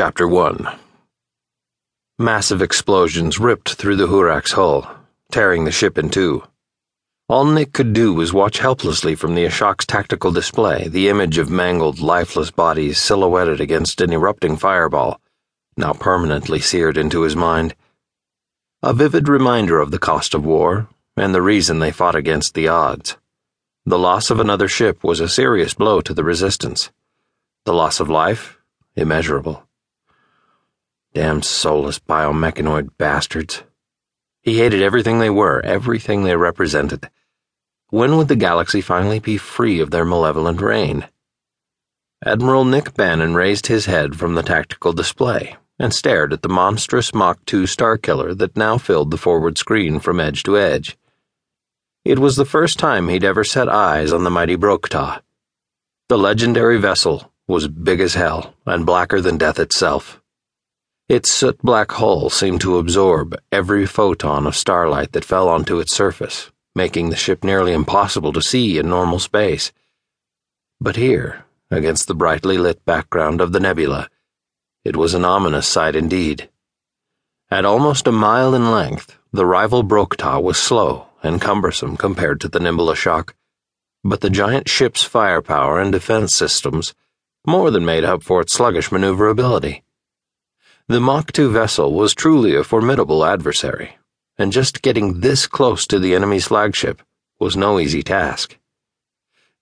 Chapter 1 Massive explosions ripped through the Hurak's hull, tearing the ship in two. All Nick could do was watch helplessly from the Ashok's tactical display the image of mangled, lifeless bodies silhouetted against an erupting fireball, now permanently seared into his mind. A vivid reminder of the cost of war and the reason they fought against the odds. The loss of another ship was a serious blow to the resistance. The loss of life, immeasurable. Damned soulless biomechanoid bastards. He hated everything they were, everything they represented. When would the galaxy finally be free of their malevolent reign? Admiral Nick Bannon raised his head from the tactical display and stared at the monstrous Mok'tu Starkiller that now filled the forward screen from edge to edge. It was the first time he'd ever set eyes on the mighty Broktaw. The legendary vessel was big as hell and blacker than death itself. Its soot black hull seemed to absorb every photon of starlight that fell onto its surface, making the ship nearly impossible to see in normal space. But here, against the brightly lit background of the nebula, it was an ominous sight indeed. At almost a mile in length, the rival Brokta was slow and cumbersome compared to the nimble Ashok, but the giant ship's firepower and defense systems more than made up for its sluggish maneuverability. The Mok'tu vessel was truly a formidable adversary, and just getting this close to the enemy's flagship was no easy task.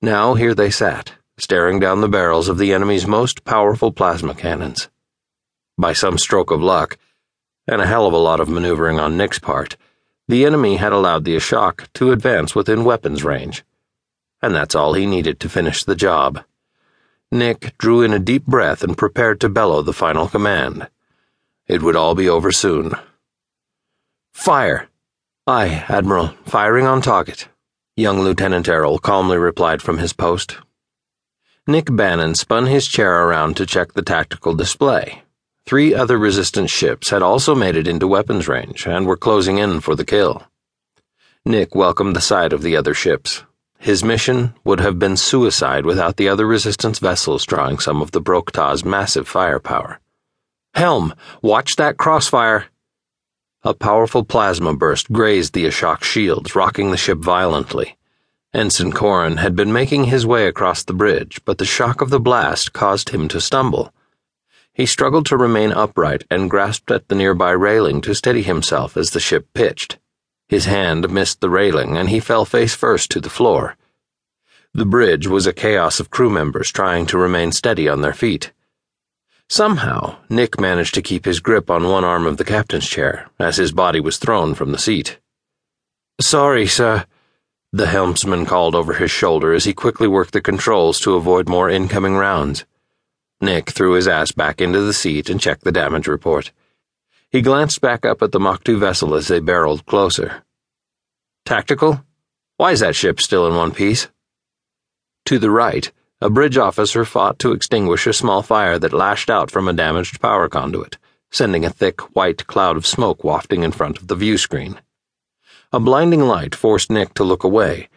Now here they sat, staring down the barrels of the enemy's most powerful plasma cannons. By some stroke of luck, and a hell of a lot of maneuvering on Nick's part, the enemy had allowed the Ashok to advance within weapons range. And that's all he needed to finish the job. Nick drew in a deep breath and prepared to bellow the final command. It would all be over soon. Fire! Aye, Admiral, firing on target, young Lieutenant Errol calmly replied from his post. Nick Bannon spun his chair around to check the tactical display. Three other resistance ships had also made it into weapons range and were closing in for the kill. Nick welcomed the sight of the other ships. His mission would have been suicide without the other resistance vessels drawing some of the Broktaw's massive firepower. Helm, watch that crossfire. A powerful plasma burst grazed the Ashok shields, rocking the ship violently. Ensign Corin had been making his way across the bridge, but the shock of the blast caused him to stumble. He struggled to remain upright and grasped at the nearby railing to steady himself as the ship pitched. His hand missed the railing and he fell face first to the floor. The bridge was a chaos of crew members trying to remain steady on their feet. Somehow, Nick managed to keep his grip on one arm of the captain's chair as his body was thrown from the seat. Sorry, sir, the helmsman called over his shoulder as he quickly worked the controls to avoid more incoming rounds. Nick threw his ass back into the seat and checked the damage report. He glanced back up at the Mok'tu vessel as they barreled closer. Tactical? Why is that ship still in one piece? To the right, a bridge officer fought to extinguish a small fire that lashed out from a damaged power conduit, sending a thick, white cloud of smoke wafting in front of the view screen. A blinding light forced Nick to look away.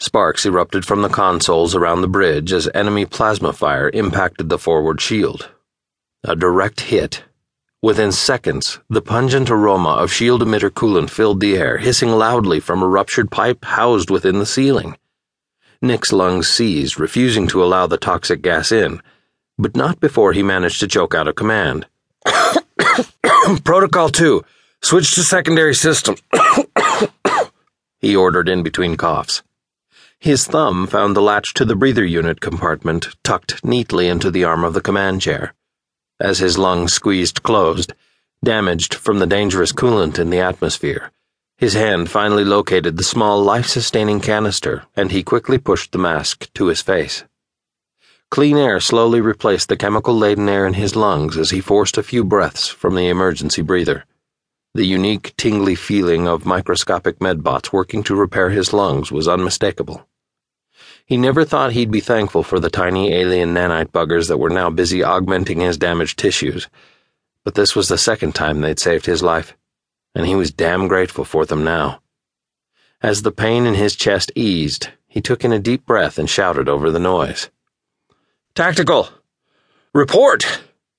Sparks erupted from the consoles around the bridge as enemy plasma fire impacted the forward shield. A direct hit. Within seconds, the pungent aroma of shield emitter coolant filled the air, hissing loudly from a ruptured pipe housed within the ceiling. Nick's lungs seized, refusing to allow the toxic gas in, but not before he managed to choke out a command. Protocol 2, switch to secondary system. he ordered in between coughs. His thumb found the latch to the breather unit compartment tucked neatly into the arm of the command chair. As his lungs squeezed closed, damaged from the dangerous coolant in the atmosphere, his hand finally located the small life sustaining canister, and he quickly pushed the mask to his face. Clean air slowly replaced the chemical laden air in his lungs as he forced a few breaths from the emergency breather. The unique, tingly feeling of microscopic medbots working to repair his lungs was unmistakable. He never thought he'd be thankful for the tiny alien nanite buggers that were now busy augmenting his damaged tissues, but this was the second time they'd saved his life and he was damn grateful for them now. As the pain in his chest eased, he took in a deep breath and shouted over the noise. Tactical! Report!